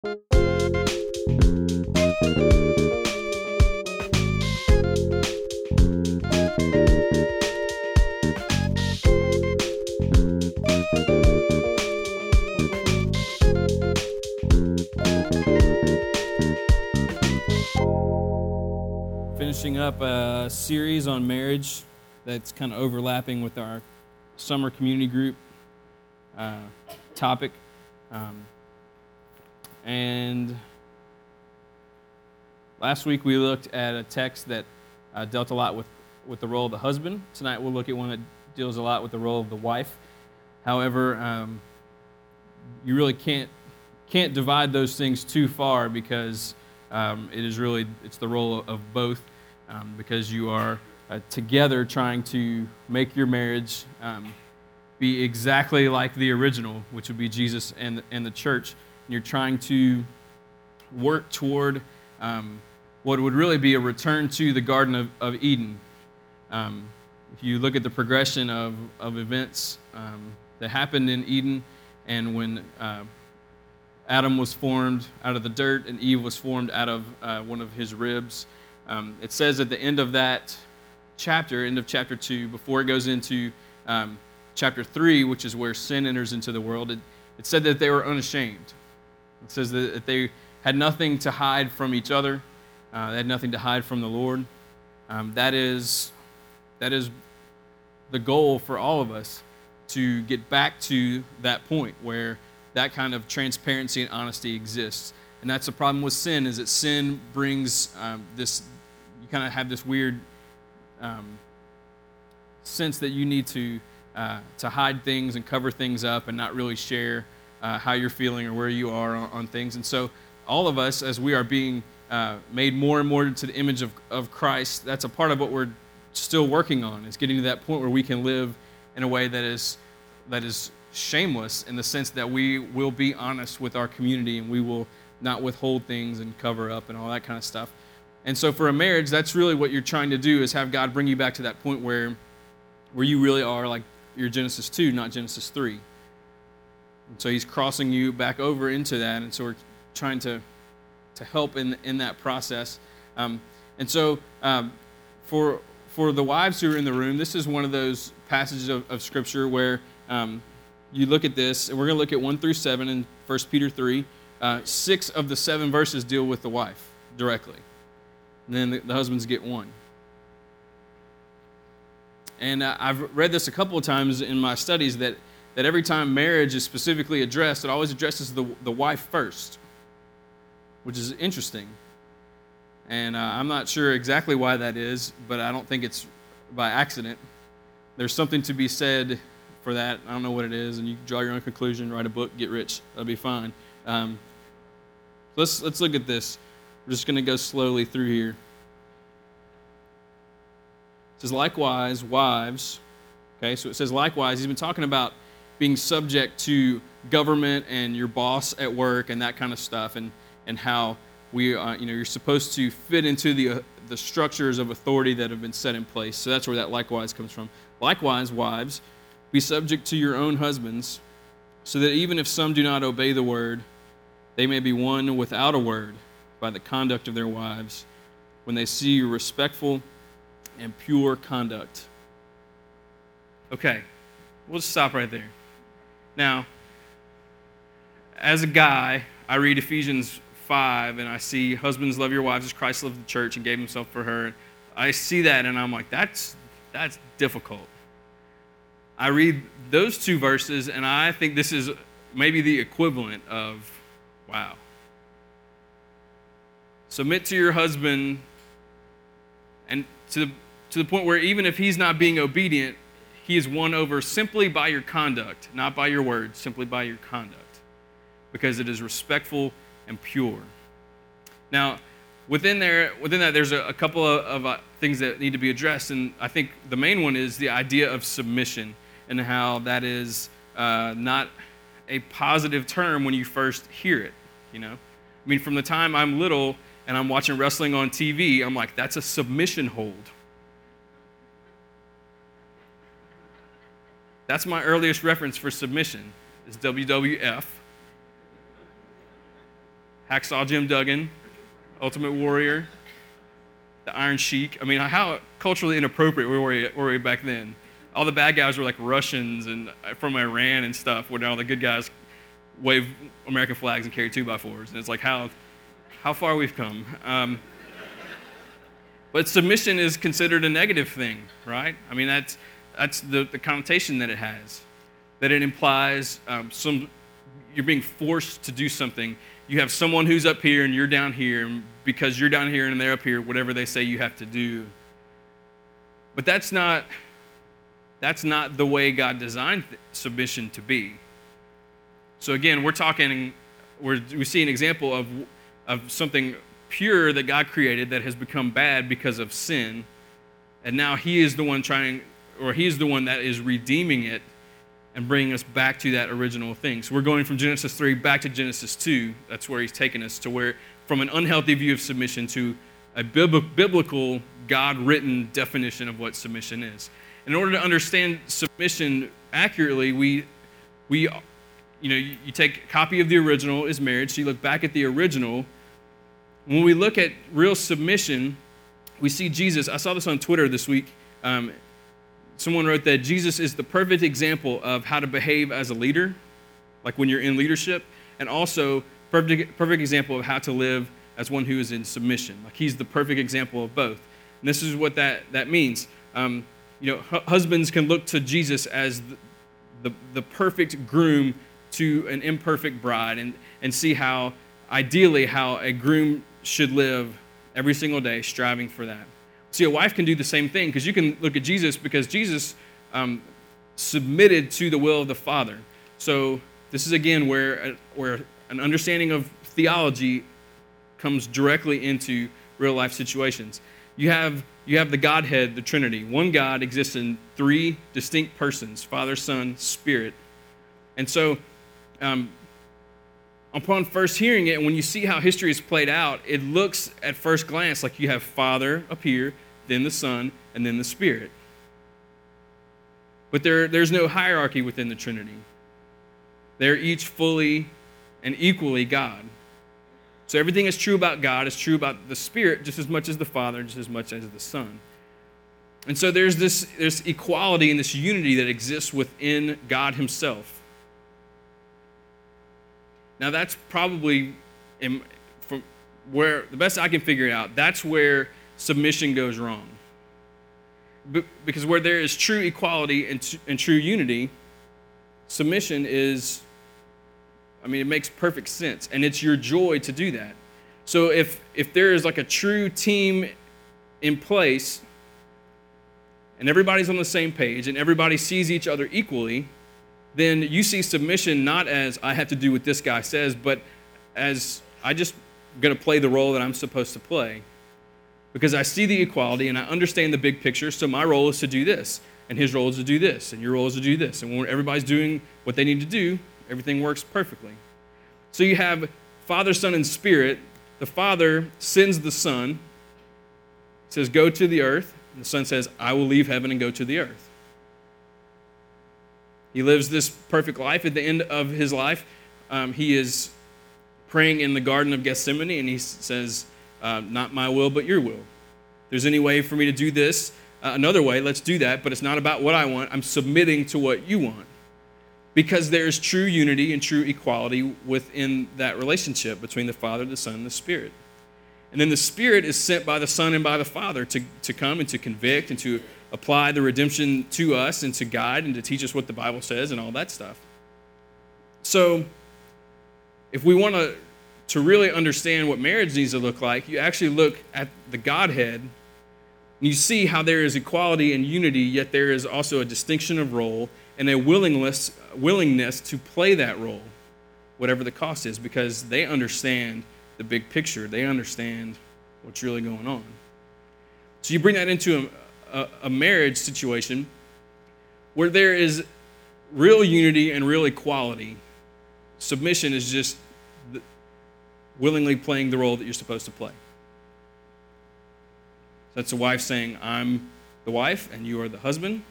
finishing up a series on marriage that's kind of overlapping with our summer community group uh, topic. Um, and last week we looked at a text that uh, dealt a lot with, with the role of the husband. Tonight we'll look at one that deals a lot with the role of the wife. However, um, you really can't can't divide those things too far because um, it is really it's the role of both um, because you are uh, together trying to make your marriage um, be exactly like the original, which would be Jesus and, and the church. You're trying to work toward um, what would really be a return to the Garden of, of Eden. Um, if you look at the progression of, of events um, that happened in Eden, and when uh, Adam was formed out of the dirt and Eve was formed out of uh, one of his ribs, um, it says at the end of that chapter, end of chapter 2, before it goes into um, chapter 3, which is where sin enters into the world, it, it said that they were unashamed. It says that they had nothing to hide from each other, uh, they had nothing to hide from the Lord. Um, that, is, that is the goal for all of us to get back to that point where that kind of transparency and honesty exists. And that's the problem with sin is that sin brings um, this you kind of have this weird um, sense that you need to uh, to hide things and cover things up and not really share uh, how you're feeling or where you are on, on, things. And so, all of us, as we are being uh, made more and more to the image of, of Christ, that's a part of what we're still working on. Is getting to that point where we can live in a way that is that is shameless in the sense that we will be honest with our community and we will not withhold things and cover up and all that kind of stuff. And so for a marriage, that's really what you're trying to do is have God bring you back to that point where where you really are like you're Genesis 2, not Genesis 3. And so he's crossing you back over into that. And so we're trying to to help in in that process. Um, and so um, for for the wives who are in the room, this is one of those passages of, of scripture where um, you look at this, and we're going to look at 1 through 7 in 1 Peter 3. Uh, six of the seven verses deal with the wife directly and then the, the husbands get one. And uh, I've read this a couple of times in my studies that, that every time marriage is specifically addressed, it always addresses the, the wife first, which is interesting. And uh, I'm not sure exactly why that is, but I don't think it's by accident. There's something to be said for that. I don't know what it is, and you draw your own conclusion, write a book, get rich. That'll be fine. Um, let's, let's look at this. We're just going to go slowly through here. It says, likewise, wives. Okay, so it says, likewise, he's been talking about being subject to government and your boss at work and that kind of stuff, and, and how we, uh, you know, you're supposed to fit into the, uh, the structures of authority that have been set in place. So that's where that likewise comes from. Likewise, wives, be subject to your own husbands, so that even if some do not obey the word, they may be won without a word by the conduct of their wives when they see your respectful and pure conduct. Okay, we'll just stop right there. Now, as a guy, I read Ephesians 5 and I see husbands love your wives as Christ loved the church and gave himself for her. I see that and I'm like, that's, that's difficult. I read those two verses and I think this is maybe the equivalent of, wow, Submit to your husband and to the, to the point where even if he's not being obedient, he is won over simply by your conduct, not by your words, simply by your conduct, because it is respectful and pure. Now, within there, within that, there's a, a couple of, of uh, things that need to be addressed, and I think the main one is the idea of submission and how that is uh, not a positive term when you first hear it. You know, I mean, from the time I'm little, and I'm watching wrestling on TV, I'm like, that's a submission hold. That's my earliest reference for submission is WWF. Hacksaw Jim Duggan, Ultimate Warrior, the Iron Sheik. I mean, how culturally inappropriate were we, were we back then? All the bad guys were like Russians and uh, from Iran and stuff, where now the good guys wave American flags and carry two by fours. And it's like how, how far we've come. Um, but submission is considered a negative thing, right? I mean, that's, that's the, the connotation that it has, that it implies um, some, you're being forced to do something. You have someone who's up here and you're down here, and because you're down here and they're up here, whatever they say you have to do. But that's not, that's not the way God designed submission to be. So again, we're talking, we're, we see an example of, of something pure that God created that has become bad because of sin. And now He is the one trying, or he's the one that is redeeming it and bringing us back to that original thing. So we're going from Genesis 3 back to Genesis 2. That's where He's taken us to where, from an unhealthy view of submission to a biblical, God written definition of what submission is. In order to understand submission accurately, we, we you know, you, take a copy of the original is marriage, so you look back at the original. When we look at real submission, we see Jesus. I saw this on Twitter this week. Um, someone wrote that Jesus is the perfect example of how to behave as a leader, like when you're in leadership, and also perfect, perfect example of how to live as one who is in submission. Like he's the perfect example of both. And this is what that, that means. Um, you know, husbands can look to Jesus as the, the, the perfect groom to an imperfect bride and, and see how, ideally, how a groom should live every single day, striving for that. See, a wife can do the same thing because you can look at Jesus because Jesus um, submitted to the will of the Father. So, this is again where, uh, where an understanding of theology comes directly into real life situations. You have, you have the Godhead, the Trinity. One God exists in three distinct persons Father, Son, Spirit. And so um, upon first hearing it, and when you see how history is played out, it looks at first glance like you have Father appear, then the Son, and then the Spirit. But there, there's no hierarchy within the Trinity. They're each fully and equally God. So everything is true about God is true about the Spirit just as much as the Father, just as much as the Son. And so there's this, this equality and this unity that exists within God Himself. Now, that's probably, from where the best I can figure it out, that's where submission goes wrong. because where there is true equality and, and true unity, submission is, I mean, it makes perfect sense. And it's your joy to do that. So if, if there is like a true team in place, and everybody's on the same page, and everybody sees each other equally, then you see submission not as I have to do what this guy says, but as I just going to play the role that I'm supposed to play. Because I see the equality and I understand the big picture, so my role is to do this, and his role is to do this, and your role is to do this. And when everybody's doing what they need to do, everything works perfectly. So you have Father, Son, and Spirit. The Father sends the Son, says, Go to the earth. And the Son says, I will leave heaven and go to the earth. He lives this perfect life. At the end of his life, um, he is praying in the Garden of Gethsemane, and he says, uh, Not my will, but your will. If there's any way for me to do this uh, another way, let's do that, but it's not about what I want. I'm submitting to what you want. Because there's true unity and true equality within that relationship between the Father, the Son, and the Spirit. And then the Spirit is sent by the Son and by the Father to, to come and to convict and to apply the redemption to us and to guide and to teach us what the Bible says and all that stuff. So, if we want to to really understand what marriage needs to look like, you actually look at the Godhead and you see how there is equality and unity, yet there is also a distinction of role and a willingness, willingness to play that role, whatever the cost is, because they understand the big picture. They understand what's really going on. So you bring that into a, a marriage situation where there is real unity and real equality. Submission is just willingly playing the role that you're supposed to play. That's a wife saying, I'm the wife and you are the husband.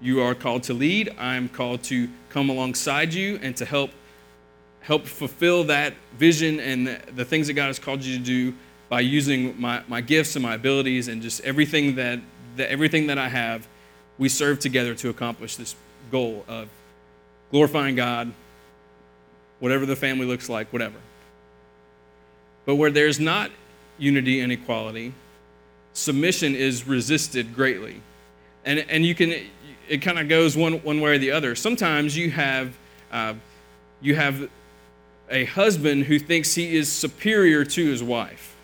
You are called to lead. I'm called to come alongside you and to help help fulfill that vision and the, the things that God has called you to do by using my, my gifts and my abilities and just everything that, that everything that I have, we serve together to accomplish this goal of glorifying God, whatever the family looks like, whatever. But where there's not unity and equality, submission is resisted greatly. And, and you can, it kind of goes one, one way or the other. Sometimes you have, uh, you have a husband who thinks he is superior to his wife.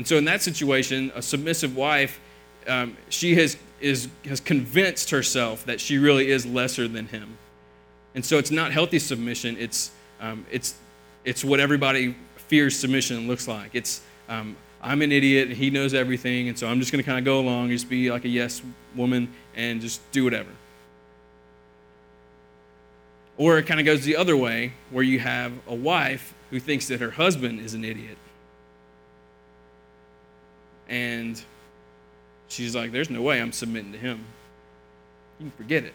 And so, in that situation, a submissive wife, um, she has, is, has convinced herself that she really is lesser than him. And so, it's not healthy submission, it's, um, it's, it's what everybody fears submission looks like. It's, um, I'm an idiot, and he knows everything, and so I'm just going to kind of go along, just be like a yes woman, and just do whatever. Or it kind of goes the other way, where you have a wife who thinks that her husband is an idiot. And she's like, There's no way I'm submitting to him. You can forget it.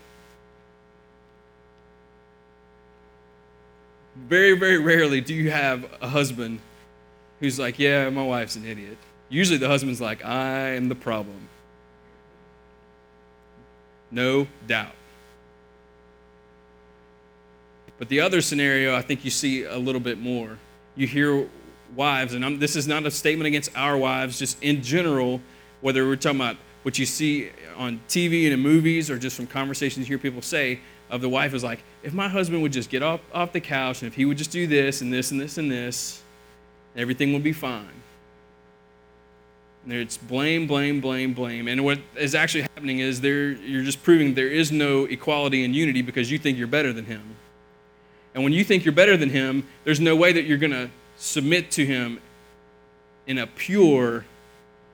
Very, very rarely do you have a husband who's like, Yeah, my wife's an idiot. Usually the husband's like, I am the problem. No doubt. But the other scenario, I think you see a little bit more. You hear wives, and I'm, this is not a statement against our wives, just in general, whether we're talking about what you see on TV and in movies or just from conversations you hear people say, of the wife is like, if my husband would just get off, off the couch and if he would just do this and this and this and this, everything would be fine. And it's blame, blame, blame, blame. And what is actually happening is there, you're just proving there is no equality and unity because you think you're better than him. And when you think you're better than him, there's no way that you're going to submit to him in a pure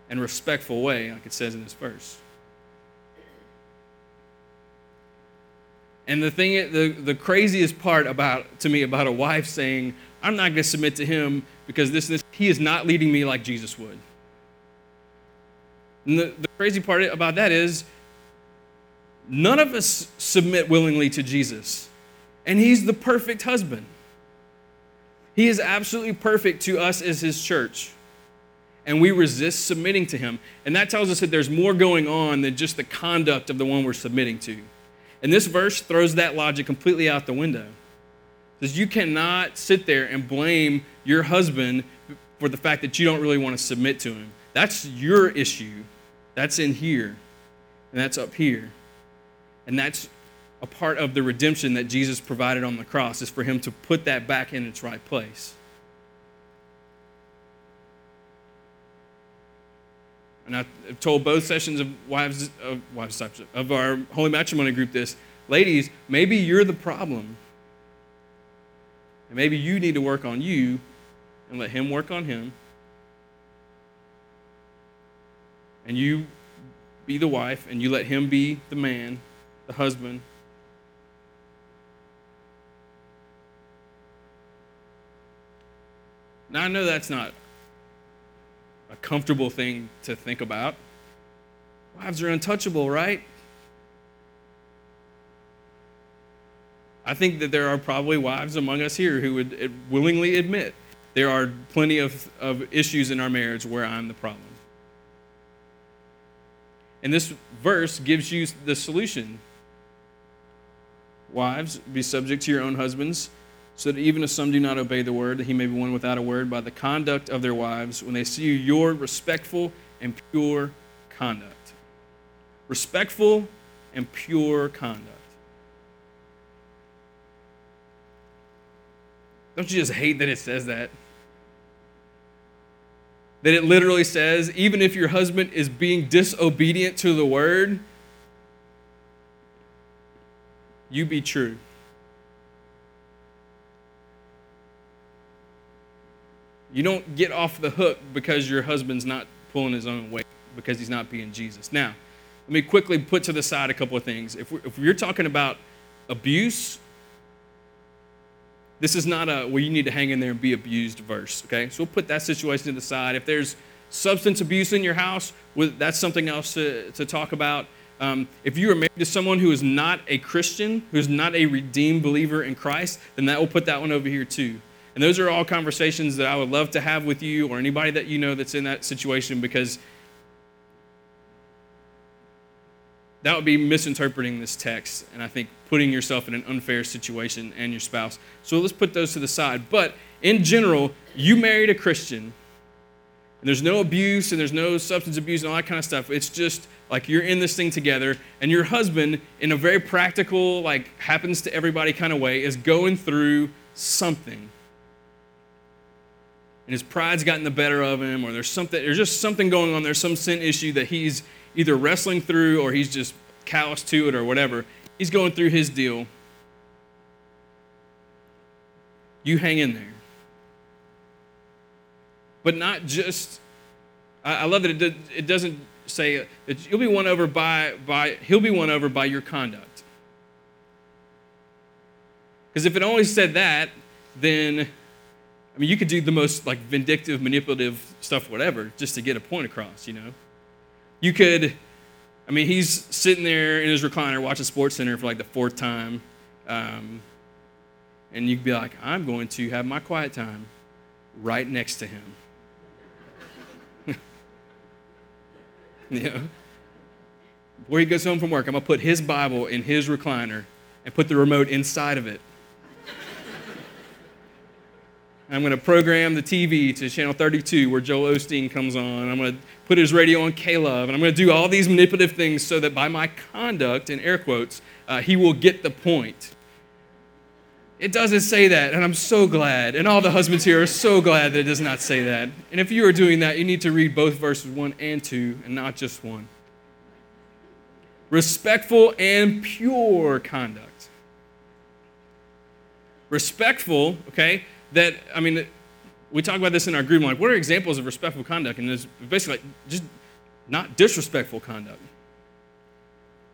and respectful way, like it says in this verse. And the thing, the, the craziest part about to me about a wife saying, I'm not going to submit to him because this, this, he is not leading me like Jesus would. And the, the crazy part about that is none of us submit willingly to Jesus. And he's the perfect husband. He is absolutely perfect to us as his church. And we resist submitting to him. And that tells us that there's more going on than just the conduct of the one we're submitting to. And this verse throws that logic completely out the window. Says you cannot sit there and blame your husband for the fact that you don't really want to submit to him. That's your issue. That's in here. And that's up here. And that's a part of the redemption that Jesus provided on the cross is for him to put that back in its right place. And I've told both sessions of wives of wives of our holy matrimony group this, ladies, maybe you're the problem. And maybe you need to work on you and let him work on him. And you be the wife and you let him be the man, the husband, Now, I know that's not a comfortable thing to think about. Wives are untouchable, right? I think that there are probably wives among us here who would eh, willingly admit there are plenty of, of issues in our marriage where I'm the problem. And this verse gives you the solution. Wives, be subject to your own husbands so that even if some do not obey the word, that he may be won without a word by the conduct of their wives when they see your respectful and pure conduct. Respectful and pure conduct. Don't you just hate that it says that? That it literally says, even if your husband is being disobedient to the word, you be true. You don't get off the hook because your husband's not pulling his own weight, because he's not being Jesus. Now, let me quickly put to the side a couple of things. If, if you're talking about abuse, this is not a well, you need to hang in there and be abused verse, okay? So we'll put that situation to the side. If there's substance abuse in your house, that's something else to, to talk about. Um, if you are married to someone who is not a Christian, who is not a redeemed believer in Christ, then that will put that one over here too. And those are all conversations that I would love to have with you or anybody that you know that's in that situation because that would be misinterpreting this text and I think putting yourself in an unfair situation and your spouse. So let's put those to the side. But in general, you married a Christian and there's no abuse and there's no substance abuse and all that kind of stuff. It's just like you're in this thing together and your husband in a very practical like happens to everybody kind of way is going through something and his pride's gotten the better of him, or there's something, there's just something going on. There's some sin issue that he's either wrestling through or he's just callous to it or whatever. He's going through his deal. You hang in there. But not just, I, love that it, it doesn't say that you'll be won over by, by, he'll be won over by your conduct. Because if it only said that, then I mean, you could do the most like vindictive, manipulative stuff, whatever, just to get a point across, you know? You could, I mean, he's sitting there in his recliner watching Sports Center for like the fourth time. Um, and you'd be like, I'm going to have my quiet time right next to him. know? Before he goes home from work, I'm going to put his Bible in his recliner and put the remote inside of it I'm going to program the TV to channel 32 where Joel Osteen comes on. I'm going to put his radio on K-Love. And I'm going to do all these manipulative things so that by my conduct, in air quotes, uh, he will get the point. It doesn't say that, and I'm so glad. And all the husbands here are so glad that it does not say that. And if you are doing that, you need to read both verses 1 and 2 and not just 1. Respectful and pure conduct. Respectful, okay? That, I mean, we talk about this in our group. like, what are examples of respectful conduct? And it's basically like just not disrespectful conduct.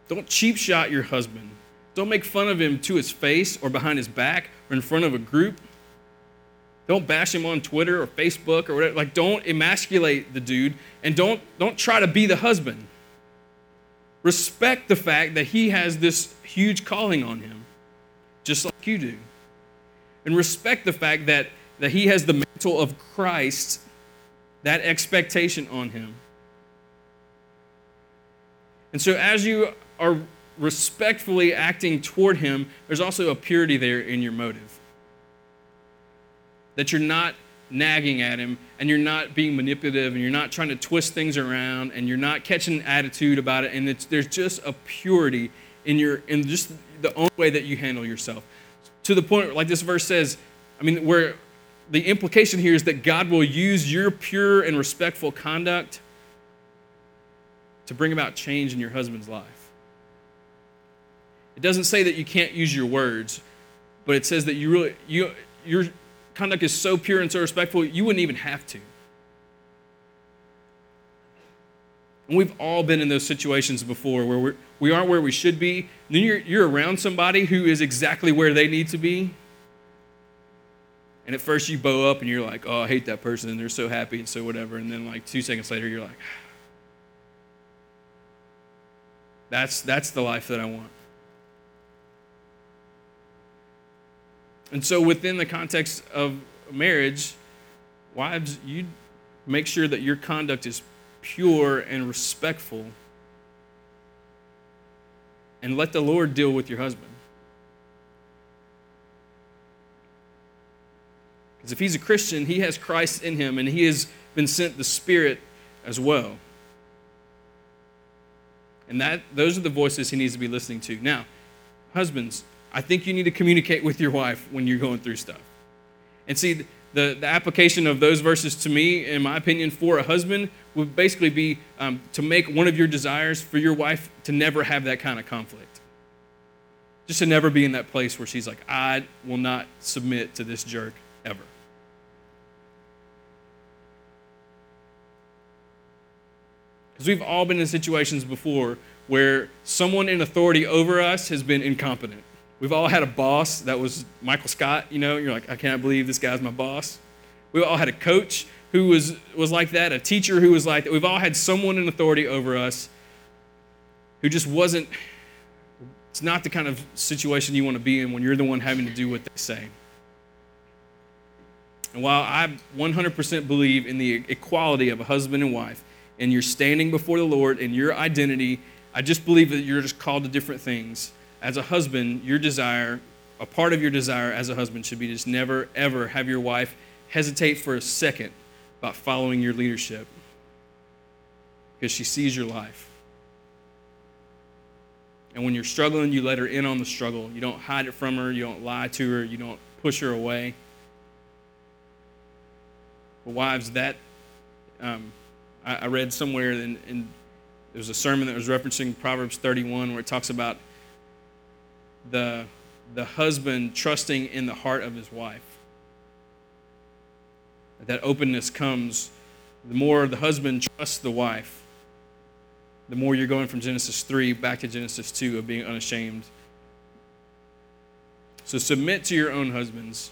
Don't cheap shot your husband. Don't make fun of him to his face or behind his back or in front of a group. Don't bash him on Twitter or Facebook or whatever. Like, don't emasculate the dude and don't, don't try to be the husband. Respect the fact that he has this huge calling on him, just like you do and respect the fact that, that he has the mantle of Christ, that expectation on him. And so, as you are respectfully acting toward him, there's also a purity there in your motive. That you're not nagging at him and you're not being manipulative and you're not trying to twist things around and you're not catching an attitude about it and there's just a purity in your in just the own way that you handle yourself to the point, like this verse says, I mean, where the implication here is that God will use your pure and respectful conduct to bring about change in your husband's life. It doesn't say that you can't use your words, but it says that you really, you, your conduct is so pure and so respectful, you wouldn't even have to. And we've all been in those situations before where we're, we aren't where we should be. Then you're, you're around somebody who is exactly where they need to be. And at first you bow up and you're like, oh, I hate that person. And they're so happy and so whatever. And then like two seconds later, you're like, that's, that's the life that I want. And so within the context of marriage, wives, you make sure that your conduct is pure and respectful. And let the Lord deal with your husband. Because if he's a Christian, he has Christ in him and he has been sent the Spirit as well. And that those are the voices he needs to be listening to. Now, husbands, I think you need to communicate with your wife when you're going through stuff. And see, the, the application of those verses to me, in my opinion, for a husband would basically be um, to make one of your desires for your wife to never have that kind of conflict. Just to never be in that place where she's like, I will not submit to this jerk ever. Because we've all been in situations before where someone in authority over us has been incompetent. We've all had a boss that was Michael Scott, you know, you're like, I can't believe this guy's my boss. We've all had a coach who was, was like that, a teacher who was like that. We've all had someone in authority over us who just wasn't, it's not the kind of situation you want to be in when you're the one having to do what they say. And while I 100% believe in the equality of a husband and wife, and you're standing before the Lord and your identity, I just believe that you're just called to different things. As a husband, your desire, a part of your desire as a husband should be just never, ever have your wife hesitate for a second about following your leadership because she sees your life. And when you're struggling, you let her in on the struggle. You don't hide it from her, you don't lie to her, you don't push her away. But wives, that um, I, I, read somewhere, and there was a sermon that was referencing Proverbs 31 where it talks about the, the husband trusting in the heart of his wife. That openness comes the more the husband trusts the wife, the more you're going from Genesis 3 back to Genesis 2 of being unashamed. So submit to your own husbands,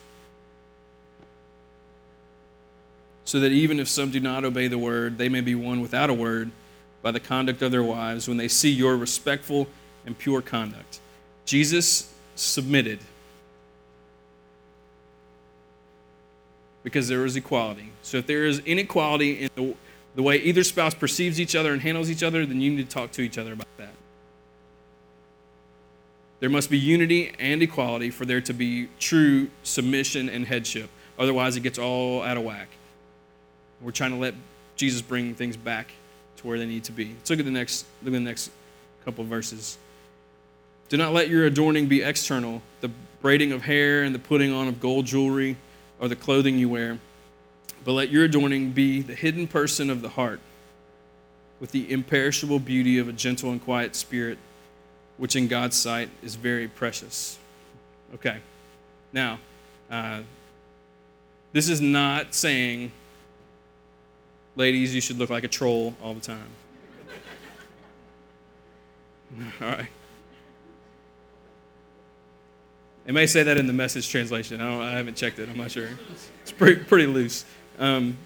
so that even if some do not obey the word, they may be won without a word by the conduct of their wives when they see your respectful and pure conduct. Jesus submitted because there is equality. So if there is inequality in the, the way either spouse perceives each other and handles each other, then you need to talk to each other about that. There must be unity and equality for there to be true submission and headship. Otherwise, it gets all out of whack. We're trying to let Jesus bring things back to where they need to be. Let's look at the next, look at the next couple of verses. Do not let your adorning be external, the braiding of hair and the putting on of gold jewelry or the clothing you wear, but let your adorning be the hidden person of the heart, with the imperishable beauty of a gentle and quiet spirit, which in God's sight is very precious. Okay, now, uh, this is not saying, ladies, you should look like a troll all the time. all right. It may say that in the message translation. I, don't, I haven't checked it. I'm not sure. It's pretty, pretty loose. Um,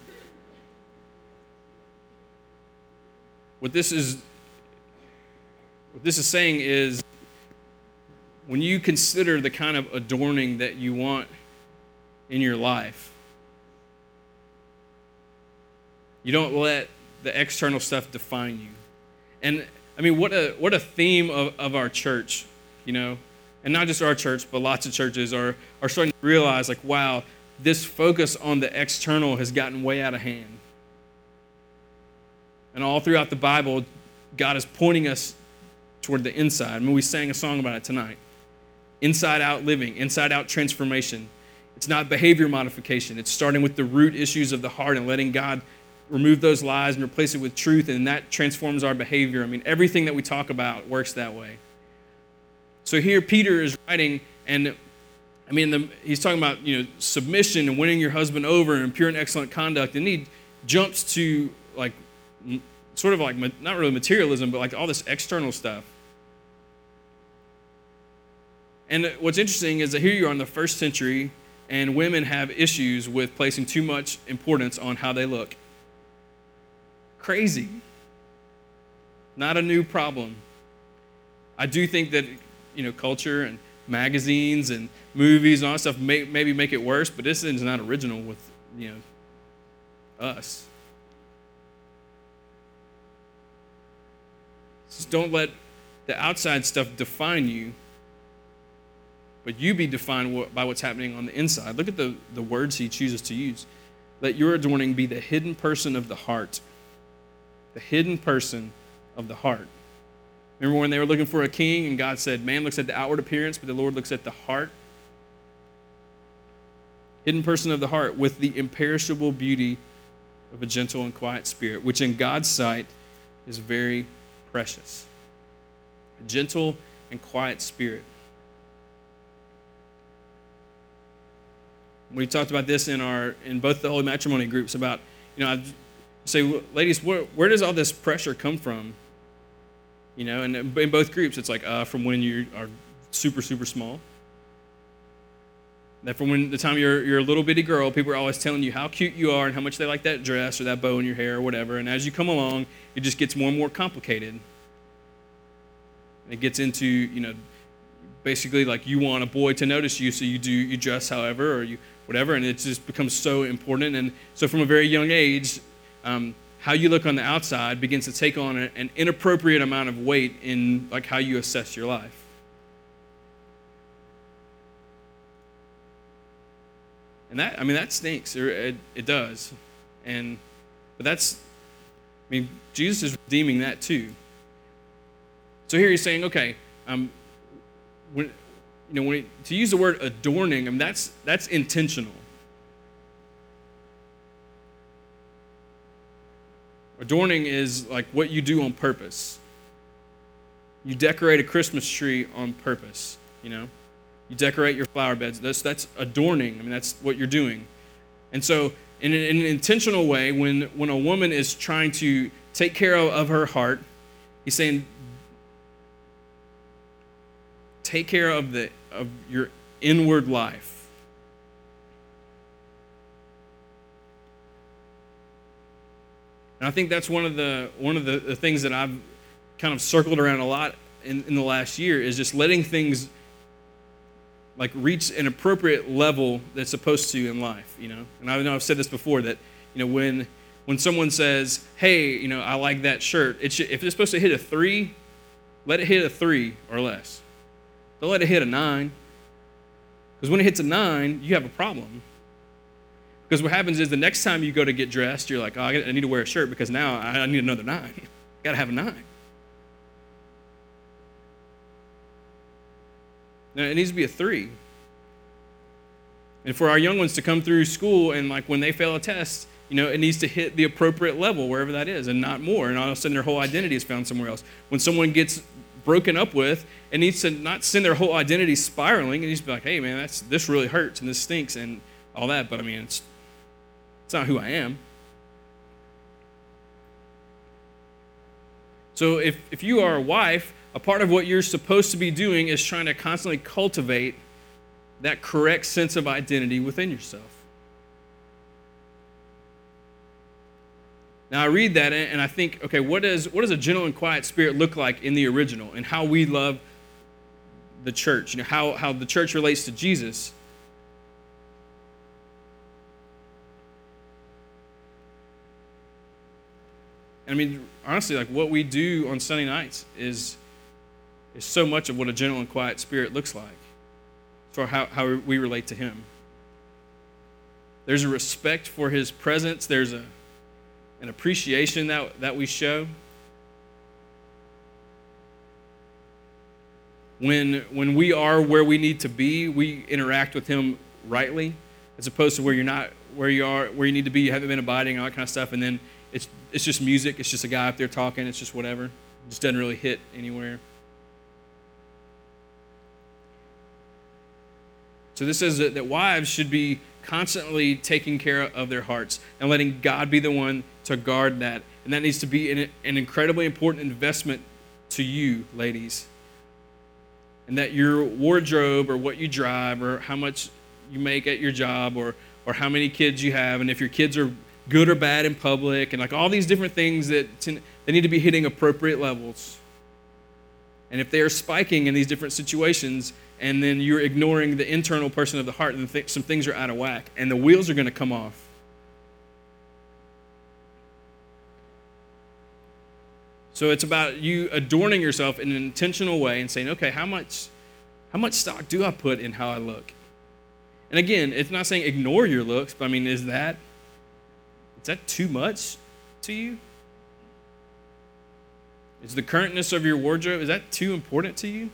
what this is what this is saying is when you consider the kind of adorning that you want in your life, you don't let the external stuff define you. And I mean, what a what a theme of, of our church, you know and not just our church, but lots of churches are, are starting to realize, like, wow, this focus on the external has gotten way out of hand. And all throughout the Bible, God is pointing us toward the inside. I mean, we sang a song about it tonight. Inside out living, inside out transformation. It's not behavior modification, it's starting with the root issues of the heart and letting God remove those lies and replace it with truth, and that transforms our behavior. I mean, everything that we talk about works that way. So here Peter is writing, and I mean, the, he's talking about you know submission and winning your husband over and pure and excellent conduct, and he jumps to like sort of like not really materialism, but like all this external stuff. And what's interesting is that here you are in the first century, and women have issues with placing too much importance on how they look. Crazy. Not a new problem. I do think that you know, culture and magazines and movies and all that stuff may, maybe make it worse, but this is not original with, you know, us. Just don't let the outside stuff define you, but you be defined by what's happening on the inside. Look at the, the words he chooses to use. Let your adorning be the hidden person of the heart. The hidden person of the heart. Remember when they were looking for a king and God said, Man looks at the outward appearance, but the Lord looks at the heart? Hidden person of the heart with the imperishable beauty of a gentle and quiet spirit, which in God's sight is very precious. A gentle and quiet spirit. We talked about this in our in both the holy matrimony groups about, you know, I say, ladies, where, where does all this pressure come from? You know, and in both groups, it's like uh, from when you are super, super small. That from when the time you're, you're a little bitty girl, people are always telling you how cute you are and how much they like that dress or that bow in your hair or whatever. And as you come along, it just gets more and more complicated. It gets into, you know, basically like you want a boy to notice you, so you do you dress however or you whatever, and it just becomes so important. And so from a very young age, um, how you look on the outside begins to take on an inappropriate amount of weight in like how you assess your life. And that, I mean, that stinks. It, it does. And, but that's, I mean, Jesus is redeeming that too. So here he's saying, okay, um, when, you know, when he, to use the word adorning, I mean, that's, that's intentional. Adorning is like what you do on purpose. You decorate a Christmas tree on purpose, you know? You decorate your flower beds. That's, that's adorning. I mean, that's what you're doing. And so, in, in an intentional way, when, when a woman is trying to take care of, of her heart, he's saying, take care of, the, of your inward life. And I think that's one of the one of the, the things that I've kind of circled around a lot in, in the last year is just letting things like reach an appropriate level that's supposed to in life, you know. And I know I've said this before that, you know, when when someone says, "Hey, you know, I like that shirt," it should, if it's supposed to hit a three, let it hit a three or less. Don't let it hit a nine, because when it hits a nine, you have a problem. Because what happens is the next time you go to get dressed, you're like, "Oh, I need to wear a shirt because now I need another nine. Got to have a nine. Now, it needs to be a three. And for our young ones to come through school and like when they fail a test, you know, it needs to hit the appropriate level wherever that is and not more. And all of a sudden their whole identity is found somewhere else. When someone gets broken up with, it needs to not send their whole identity spiraling. It needs to be like, hey man, that's this really hurts and this stinks and all that. But I mean it's it's not who I am. So if, if you are a wife, a part of what you're supposed to be doing is trying to constantly cultivate that correct sense of identity within yourself. Now I read that and I think, okay, what does what does a gentle and quiet spirit look like in the original and how we love the church, you know, how, how the church relates to Jesus. I mean, honestly, like what we do on Sunday nights is is so much of what a gentle and quiet spirit looks like for how, how we relate to him. There's a respect for his presence, there's a, an appreciation that, that we show. When, when we are where we need to be, we interact with him rightly, as opposed to where you're not where you are where you need to be, you haven't been abiding, all that kind of stuff, and then it's it's just music, it's just a guy up there talking, it's just whatever. It just doesn't really hit anywhere. So this says that, that wives should be constantly taking care of their hearts and letting God be the one to guard that. And that needs to be an, an incredibly important investment to you, ladies. And that your wardrobe or what you drive or how much you make at your job or, or how many kids you have and if your kids are good or bad in public and like all these different things that they need to be hitting appropriate levels. And if they are spiking in these different situations, and then you're ignoring the internal person of the heart, and th- some things are out of whack, and the wheels are going to come off. So it's about you adorning yourself in an intentional way and saying, okay, how much, how much stock do I put in how I look? And again, it's not saying ignore your looks, but I mean, is that is that too much to you? Is the currentness of your wardrobe is that too important to you?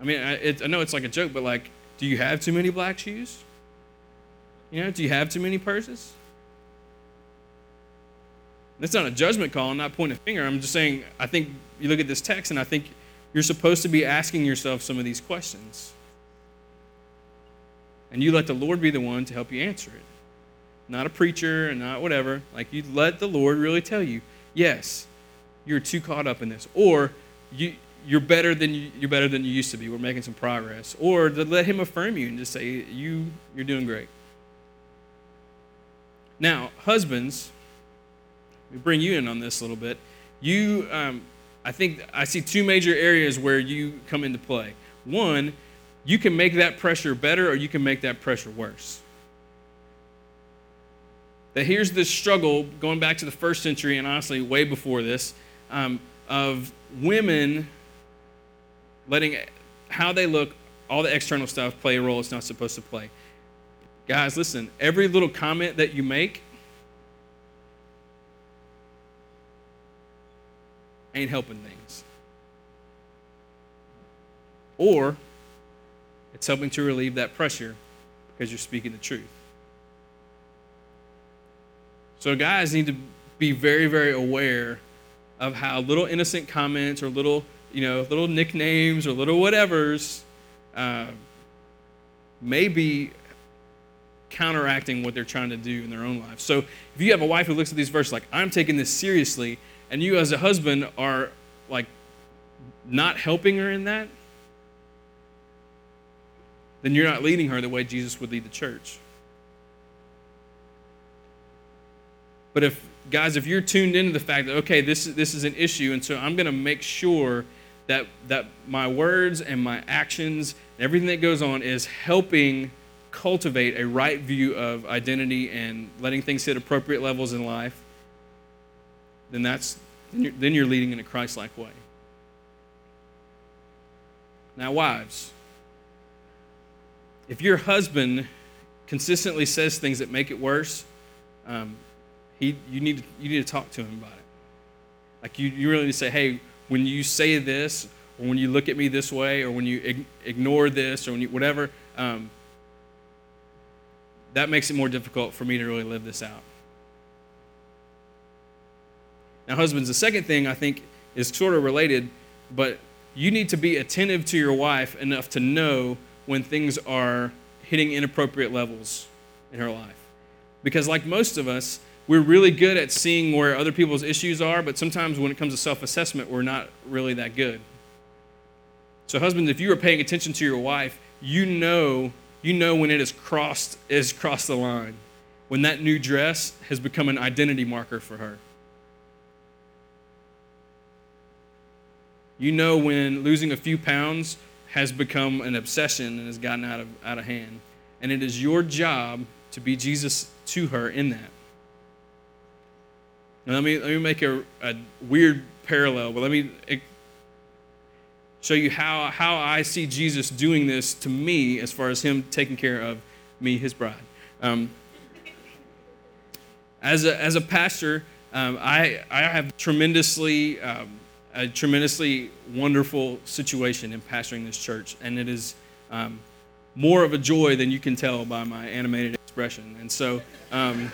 I mean, I, it, I know it's like a joke, but like, do you have too many black shoes? You know, do you have too many purses? That's not a judgment call. I'm not pointing a finger. I'm just saying, I think you look at this text, and I think you're supposed to be asking yourself some of these questions. And you let the Lord be the one to help you answer it. Not a preacher and not whatever. Like, you let the Lord really tell you, yes, you're too caught up in this. Or you, you're better than you, you're better than you used to be. We're making some progress. Or to let him affirm you and just say you you're doing great. Now, husbands, we bring you in on this a little bit. You, um, I think I see two major areas where you come into play. One, you can make that pressure better or you can make that pressure worse. That here's this struggle going back to the first century and honestly way before this um, of women letting how they look, all the external stuff, play a role it's not supposed to play. Guys, listen, every little comment that you make ain't helping things. Or it's helping to relieve that pressure because you're speaking the truth. So, guys need to be very, very aware of how little innocent comments or little, you know, little nicknames or little whatevers uh, may be counteracting what they're trying to do in their own life. So, if you have a wife who looks at these verses like, I'm taking this seriously, and you as a husband are like not helping her in that, then you're not leading her the way Jesus would lead the church. But if, guys, if you're tuned into the fact that, okay, this, this is an issue, and so I'm going to make sure that, that my words and my actions and everything that goes on is helping cultivate a right view of identity and letting things hit appropriate levels in life, then that's then you're, then you're leading in a Christ-like way. Now, wives, if your husband consistently says things that make it worse, um, he, you, need, you need to talk to him about it. Like, you, you really need to say, hey, when you say this, or when you look at me this way, or when you ig- ignore this, or when you, whatever, um, that makes it more difficult for me to really live this out. Now, husbands, the second thing I think is sort of related, but you need to be attentive to your wife enough to know when things are hitting inappropriate levels in her life. Because, like most of us, we're really good at seeing where other people's issues are, but sometimes when it comes to self assessment, we're not really that good. So, husbands, if you are paying attention to your wife, you know, you know when it has crossed, has crossed the line, when that new dress has become an identity marker for her. You know when losing a few pounds has become an obsession and has gotten out of, out of hand. And it is your job to be Jesus to her in that. Now, let me, let me make a, a weird parallel, but let me show you how, how I see Jesus doing this to me as far as him taking care of me, his bride. Um, as, a, as a pastor, um, I, I have tremendously um, a tremendously wonderful situation in pastoring this church, and it is um, more of a joy than you can tell by my animated expression. And so, um,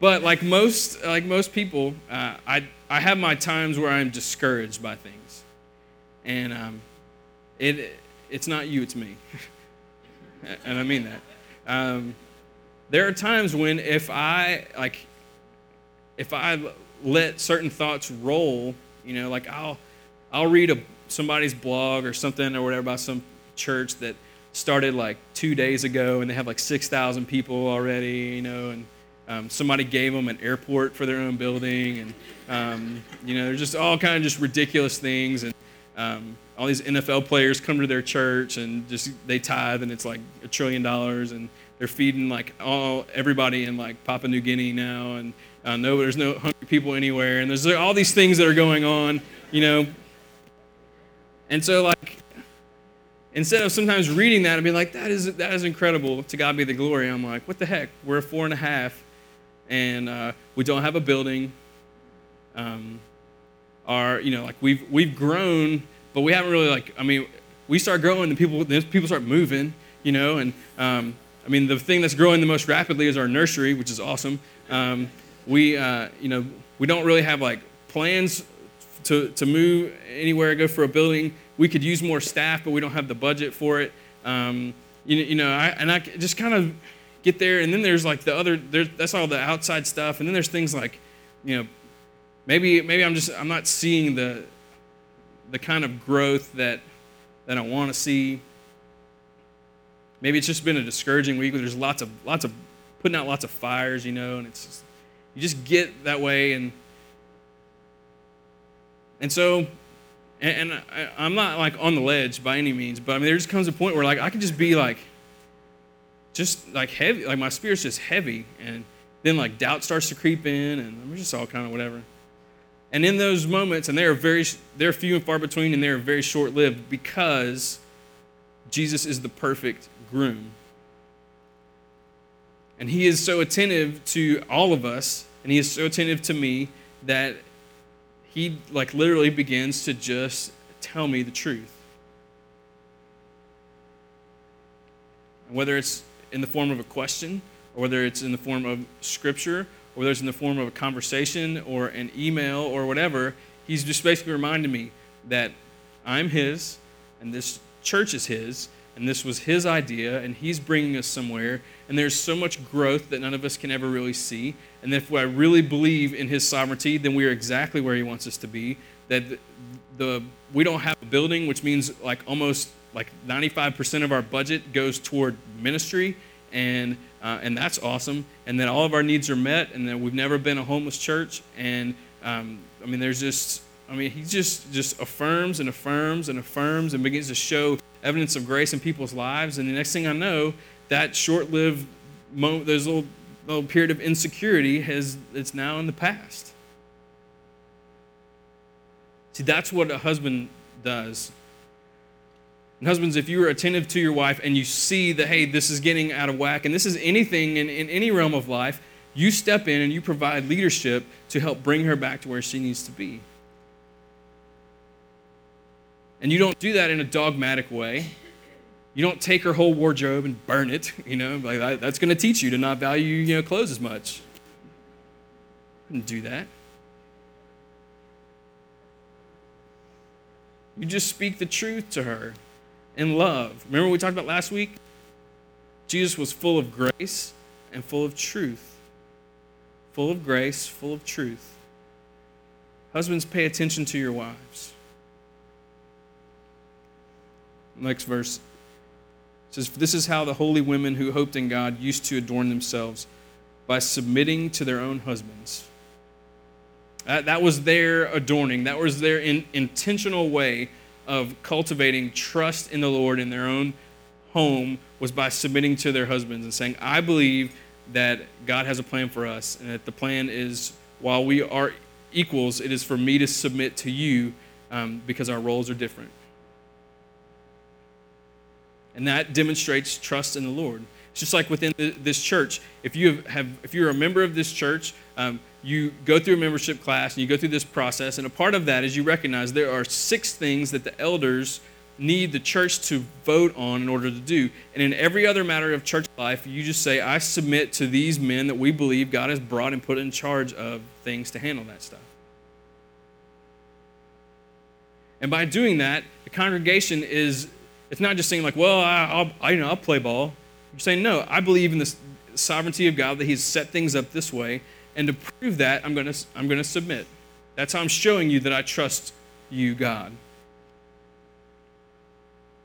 but like most like most people, uh, I I have my times where I'm discouraged by things, and um, it it's not you, it's me, and I mean that. Um, there are times when if I like if I let certain thoughts roll. You know, like I'll I'll read a somebody's blog or something or whatever about some church that started like two days ago and they have like 6,000 people already, you know, and um, somebody gave them an airport for their own building. And, um, you know, there's just all kind of just ridiculous things. And um, all these NFL players come to their church and just they tithe and it's like a trillion dollars. And they're feeding like all everybody in like Papua New Guinea now. And uh, no, there's no hungry people anywhere, and there's all these things that are going on, you know. And so, like, instead of sometimes reading that and being like, that is that is incredible, to God be the glory. I'm like, what the heck? We're a four and a half, and uh, we don't have a building. Um, are you know like we've we've grown, but we haven't really like I mean we start growing and people then people start moving, you know, and um, I mean the thing that's growing the most rapidly is our nursery, which is awesome. Um, we, uh, you know, we don't really have like plans to, to move anywhere, to go for a building. We could use more staff, but we don't have the budget for it. Um, you, you know, I, and I just kind of get there, and then there's like the other, that's all the outside stuff, and then there's things like, you know, maybe maybe I'm just I'm not seeing the the kind of growth that that I want to see. Maybe it's just been a discouraging week. There's lots of lots of putting out lots of fires, you know, and it's just, you just get that way and And so, and, I, I'm not like on the ledge by any means, but I mean, there just comes a point where like I can just be like, just like heavy, like my spirit's just heavy, and then like doubt starts to creep in, and I'm just all kind of whatever. And in those moments, and they are very, they're few and far between, and they're very short lived because Jesus is the perfect groom. And he is so attentive to all of us, and he is so attentive to me that he like literally begins to just tell me the truth. Whether it's in the form of a question, or whether it's in the form of scripture, or whether it's in the form of a conversation or an email or whatever, he's just basically reminding me that I'm his and this church is his and this was his idea and he's bringing us somewhere and there's so much growth that none of us can ever really see. And if I really believe in his sovereignty then we are exactly where he wants us to be. That the, the we don't have a building which means like almost like 95% of our budget goes toward ministry and uh, and that's awesome. And then all of our needs are met, and then we've never been a homeless church. And um, I mean, there's just, I mean, he just just affirms and affirms and affirms and begins to show evidence of grace in people's lives. And the next thing I know, that short-lived moment, those little little period of insecurity has it's now in the past. See, that's what a husband does and husbands, if you are attentive to your wife and you see that, hey, this is getting out of whack, and this is anything in, in any realm of life, you step in and you provide leadership to help bring her back to where she needs to be. And you don't do that in a dogmatic way. You don't take her whole wardrobe and burn it, you know, like that, that's going to teach you to not value, you know, clothes as much. You do that. You just speak the truth to her and love. Remember we talked about last week? Jesus was full of grace and full of truth. Full of grace, full of truth. Husbands, pay attention to your wives. Next verse says, This is how the holy women who hoped in God used to adorn themselves by submitting to their own husbands. That, that was their adorning, that was their in, intentional way of cultivating trust in the Lord in their own home was by submitting to their husbands and saying, I believe that God has a plan for us, and that the plan is while we are equals, it is for me to submit to you um, because our roles are different. And that demonstrates trust in the Lord. It's just like within the, this church. If you have, if you're a member of this church, um, you go through a membership class and you go through this process, and a part of that is you recognize there are six things that the elders need the church to vote on in order to do. And in every other matter of church life, you just say, I submit to these men that we believe God has brought and put in charge of things to handle that stuff. And by doing that, the congregation is, it's not just saying, like, well, I, you know, I'll play ball. You're saying, no, I believe in the sovereignty of God, that He's set things up this way, and to prove that, I'm going to, I'm going to submit. That's how I'm showing you that I trust you, God.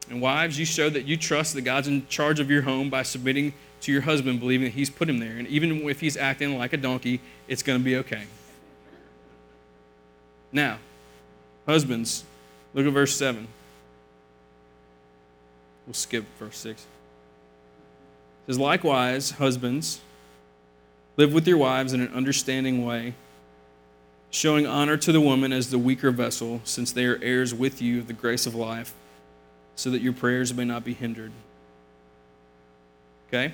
And wives, you show that you trust that God's in charge of your home by submitting to your husband, believing that he's put him there. And even if he's acting like a donkey, it's going to be okay. Now, husbands, look at verse 7. We'll skip verse 6. It says, Likewise, husbands, Live with your wives in an understanding way, showing honor to the woman as the weaker vessel, since they are heirs with you of the grace of life, so that your prayers may not be hindered. Okay?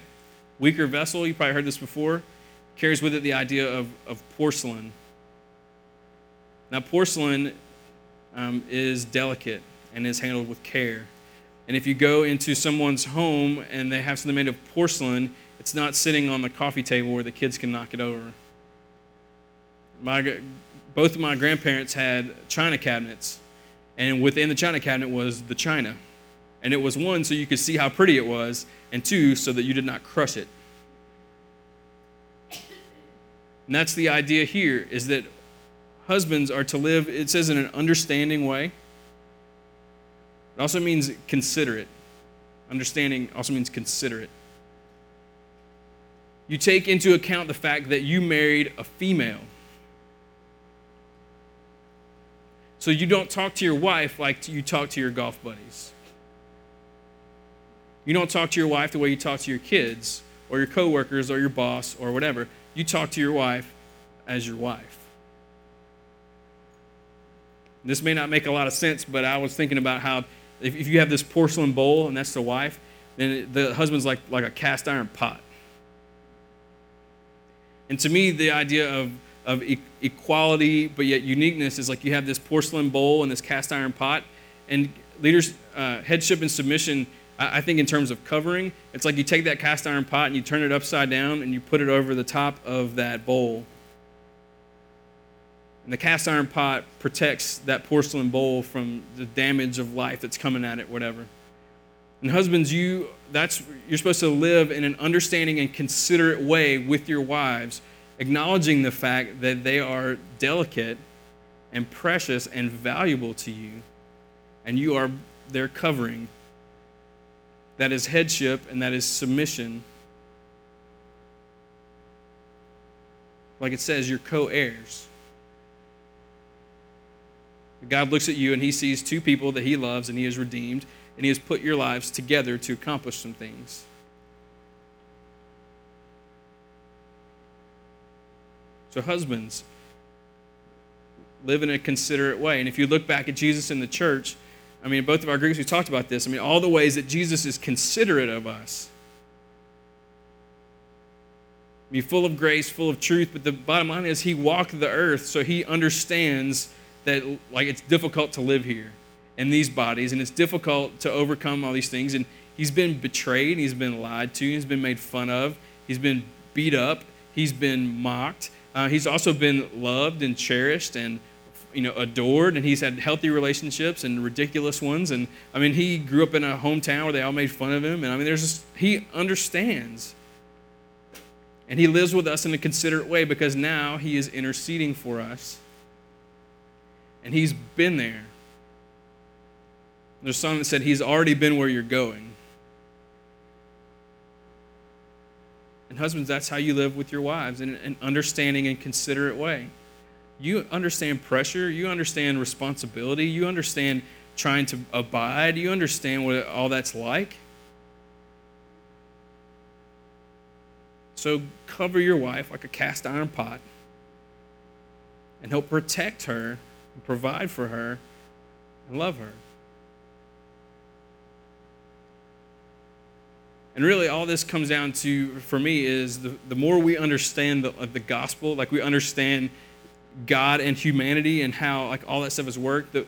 Weaker vessel, you probably heard this before, carries with it the idea of, of porcelain. Now, porcelain um, is delicate and is handled with care. And if you go into someone's home and they have something made of porcelain, it's not sitting on the coffee table where the kids can knock it over. My, both of my grandparents had china cabinets, and within the china cabinet was the china. And it was one, so you could see how pretty it was, and two, so that you did not crush it. And that's the idea here is that husbands are to live, it says, in an understanding way. It also means considerate. Understanding also means considerate you take into account the fact that you married a female. So you don't talk to your wife like you talk to your golf buddies. You don't talk to your wife the way you talk to your kids or your coworkers or your boss or whatever. You talk to your wife as your wife. This may not make a lot of sense, but I was thinking about how if, if you have this porcelain bowl and that's the wife, then the husband's like, like a cast iron pot. And to me, the idea of, of e- equality but yet uniqueness is like you have this porcelain bowl and this cast iron pot. And leaders, uh, headship and submission, I, I think in terms of covering, it's like you take that cast iron pot and you turn it upside down and you put it over the top of that bowl. And the cast iron pot protects that porcelain bowl from the damage of life that's coming at it, whatever. And husbands, you that's you're supposed to live in an understanding and considerate way with your wives, acknowledging the fact that they are delicate and precious and valuable to you, and you are their covering. That is headship and that is submission. Like it says, you're co heirs. God looks at you and he sees two people that he loves and he has redeemed and He has put your lives together to accomplish some things. So, husbands, live in a considerate way. And if you look back at Jesus in the church, I mean, both of our groups, we talked about this. I mean, all the ways that Jesus is considerate of us. Be full of grace, full of truth, but the bottom line is he walked the earth, so he understands that like it's difficult to live here in these bodies, and it's difficult to overcome all these things. And he's been betrayed, he's been lied to, he's been made fun of, he's been beat up, he's been mocked. Uh, he's also been loved and cherished and you know adored and he's had healthy relationships and ridiculous ones and i mean he grew up in a hometown where they all made fun of him and i mean there's just he understands and he lives with us in a considerate way because now he is interceding for us and he's been there there's song that said, He's already been where you're going. And husbands, that's how you live with your wives in an understanding and considerate way. You understand pressure, you understand responsibility, you understand trying to abide, you understand what all that's like. So cover your wife like a cast iron pot and help protect her and provide for her and love her. And really, all this comes down to, for me, is the, the more we understand the, the gospel, like we understand God and humanity and how like all that stuff has worked, the,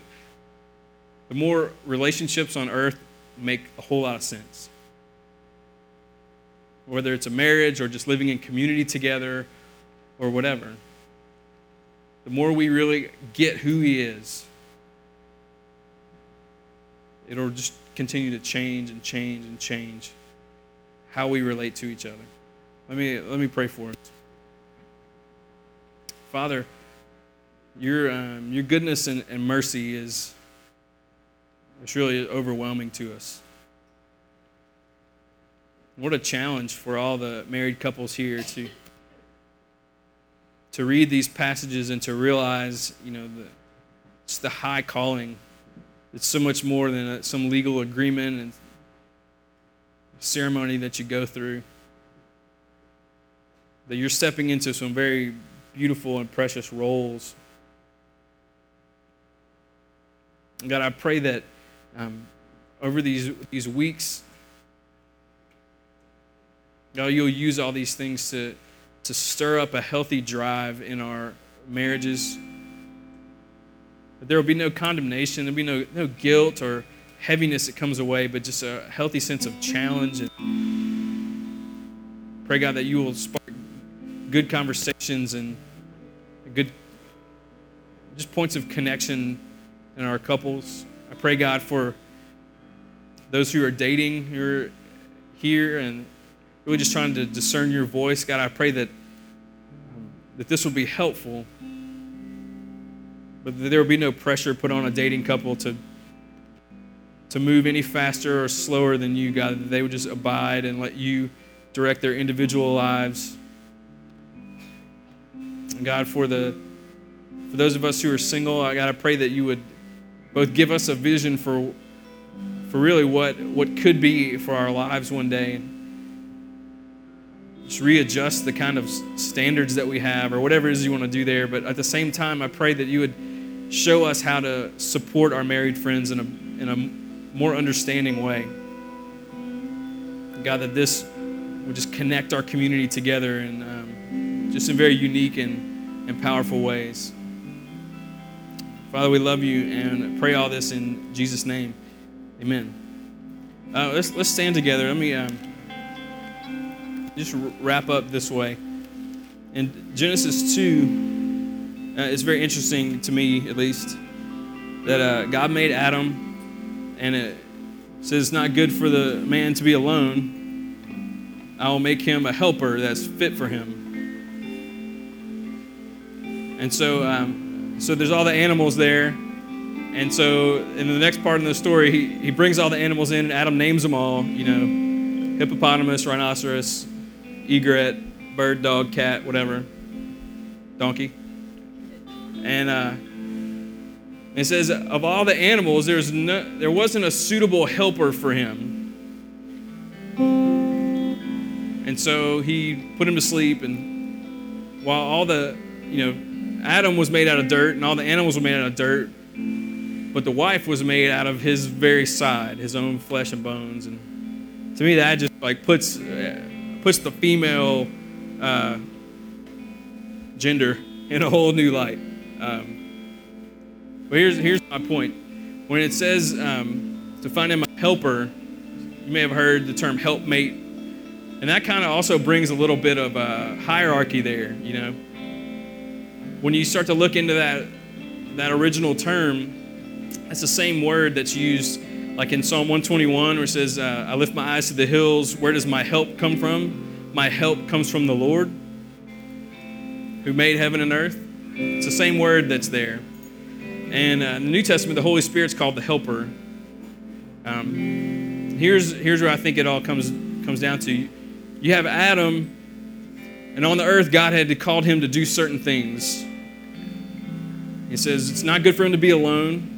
the more relationships on earth make a whole lot of sense. Whether it's a marriage or just living in community together or whatever. The more we really get who He is, it'll just continue to change and change and change how we relate to each other. Let me, let me pray for us. Father, your, um, your goodness and, and mercy is it's really overwhelming to us. What a challenge for all the married couples here to, to read these passages and to realize, you know, the, it's the high calling. It's so much more than a, some legal agreement and ceremony that you go through. That you're stepping into some very beautiful and precious roles. God, I pray that um, over these, these weeks, God, you'll use all these things to, to stir up a healthy drive in our marriages. That there will be no condemnation, there'll be no, no guilt or heaviness that comes away, but just a healthy sense of challenge. And pray, God, that you will spark good conversations and good just points of connection in our couples. I pray, God, for those who are dating, who are here and really just trying to discern your voice. God, I pray that, that this will be helpful, but that there will be no pressure put on a dating couple to to move any faster or slower than you, God, that they would just abide and let you direct their individual lives. And God, for the for those of us who are single, I gotta pray that you would both give us a vision for, for really what, what could be for our lives one day. Just readjust the kind of standards that we have or whatever it is you want to do there. But at the same time, I pray that you would show us how to support our married friends in a, in a more understanding way. God, that this would just connect our community together and um, just in very unique and, and powerful ways. Father, we love you and pray all this in Jesus' name. Amen. Uh, let's, let's stand together. Let me um, just wrap up this way. In Genesis 2, uh, it's very interesting to me, at least, that uh, God made Adam, and it says it's not good for the man to be alone. I will make him a helper that's fit for him. And so, um, so there's all the animals there. And so in the next part of the story, he, he brings all the animals in, and Adam names them all, you know, hippopotamus, rhinoceros, egret, bird, dog, cat, whatever, donkey. And uh, it says, of all the animals, there's no, there wasn't a suitable helper for him. And so he put him to sleep, and while all the, you know, Adam was made out of dirt and all the animals were made out of dirt, but the wife was made out of his very side, his own flesh and bones. And to me, that just like puts uh, puts the female uh, gender in a whole new light. Um, but here's here's my point. When it says um, to find him a helper, you may have heard the term helpmate, and that kind of also brings a little bit of a hierarchy there. You know when you start to look into that, that original term, that's the same word that's used like in Psalm 121 where it says, uh, I lift my eyes to the hills. Where does my help come from? My help comes from the Lord who made heaven and earth. It's the same word that's there. And uh, in the New Testament, the Holy Spirit's called the helper. Um, here's, here's where I think it all comes, comes down to. You have Adam, and on the earth, God had called him to do certain things. He says it's not good for him to be alone.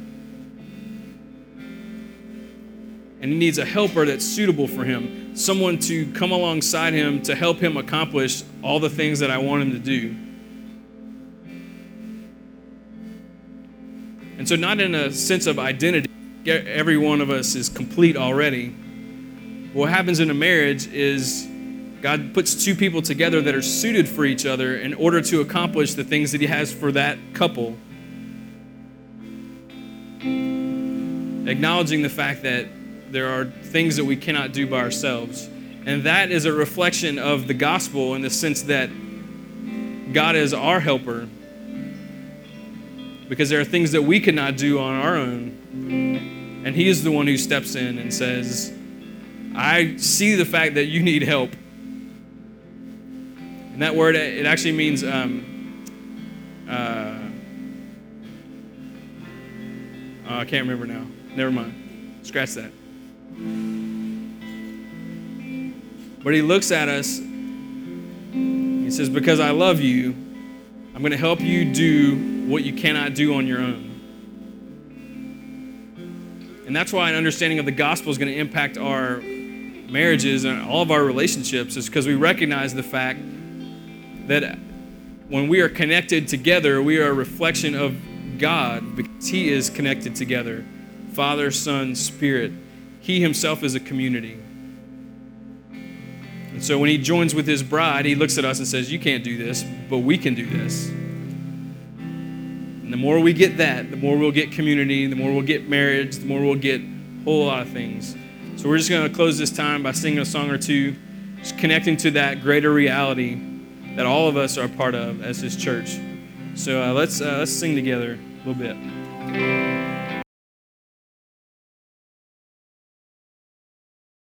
And he needs a helper that's suitable for him, someone to come alongside him to help him accomplish all the things that I want him to do. And so, not in a sense of identity, every one of us is complete already. What happens in a marriage is God puts two people together that are suited for each other in order to accomplish the things that He has for that couple. acknowledging the fact that there are things that we cannot do by ourselves. And that is a reflection of the gospel in the sense that God is our helper because there are things that we cannot do on our own. And He is the one who steps in and says, I see the fact that you need help. And that word, it actually means um, uh, oh, I can't remember now. Never mind. Scratch that. But he looks at us. He says, Because I love you, I'm going to help you do what you cannot do on your own. And that's why an understanding of the gospel is going to impact our marriages and all of our relationships, is because we recognize the fact that when we are connected together, we are a reflection of God because He is connected together. Father, Son, Spirit. He himself is a community. And so when he joins with his bride, he looks at us and says, You can't do this, but we can do this. And the more we get that, the more we'll get community, the more we'll get marriage, the more we'll get a whole lot of things. So we're just going to close this time by singing a song or two, just connecting to that greater reality that all of us are a part of as his church. So uh, let's, uh, let's sing together a little bit.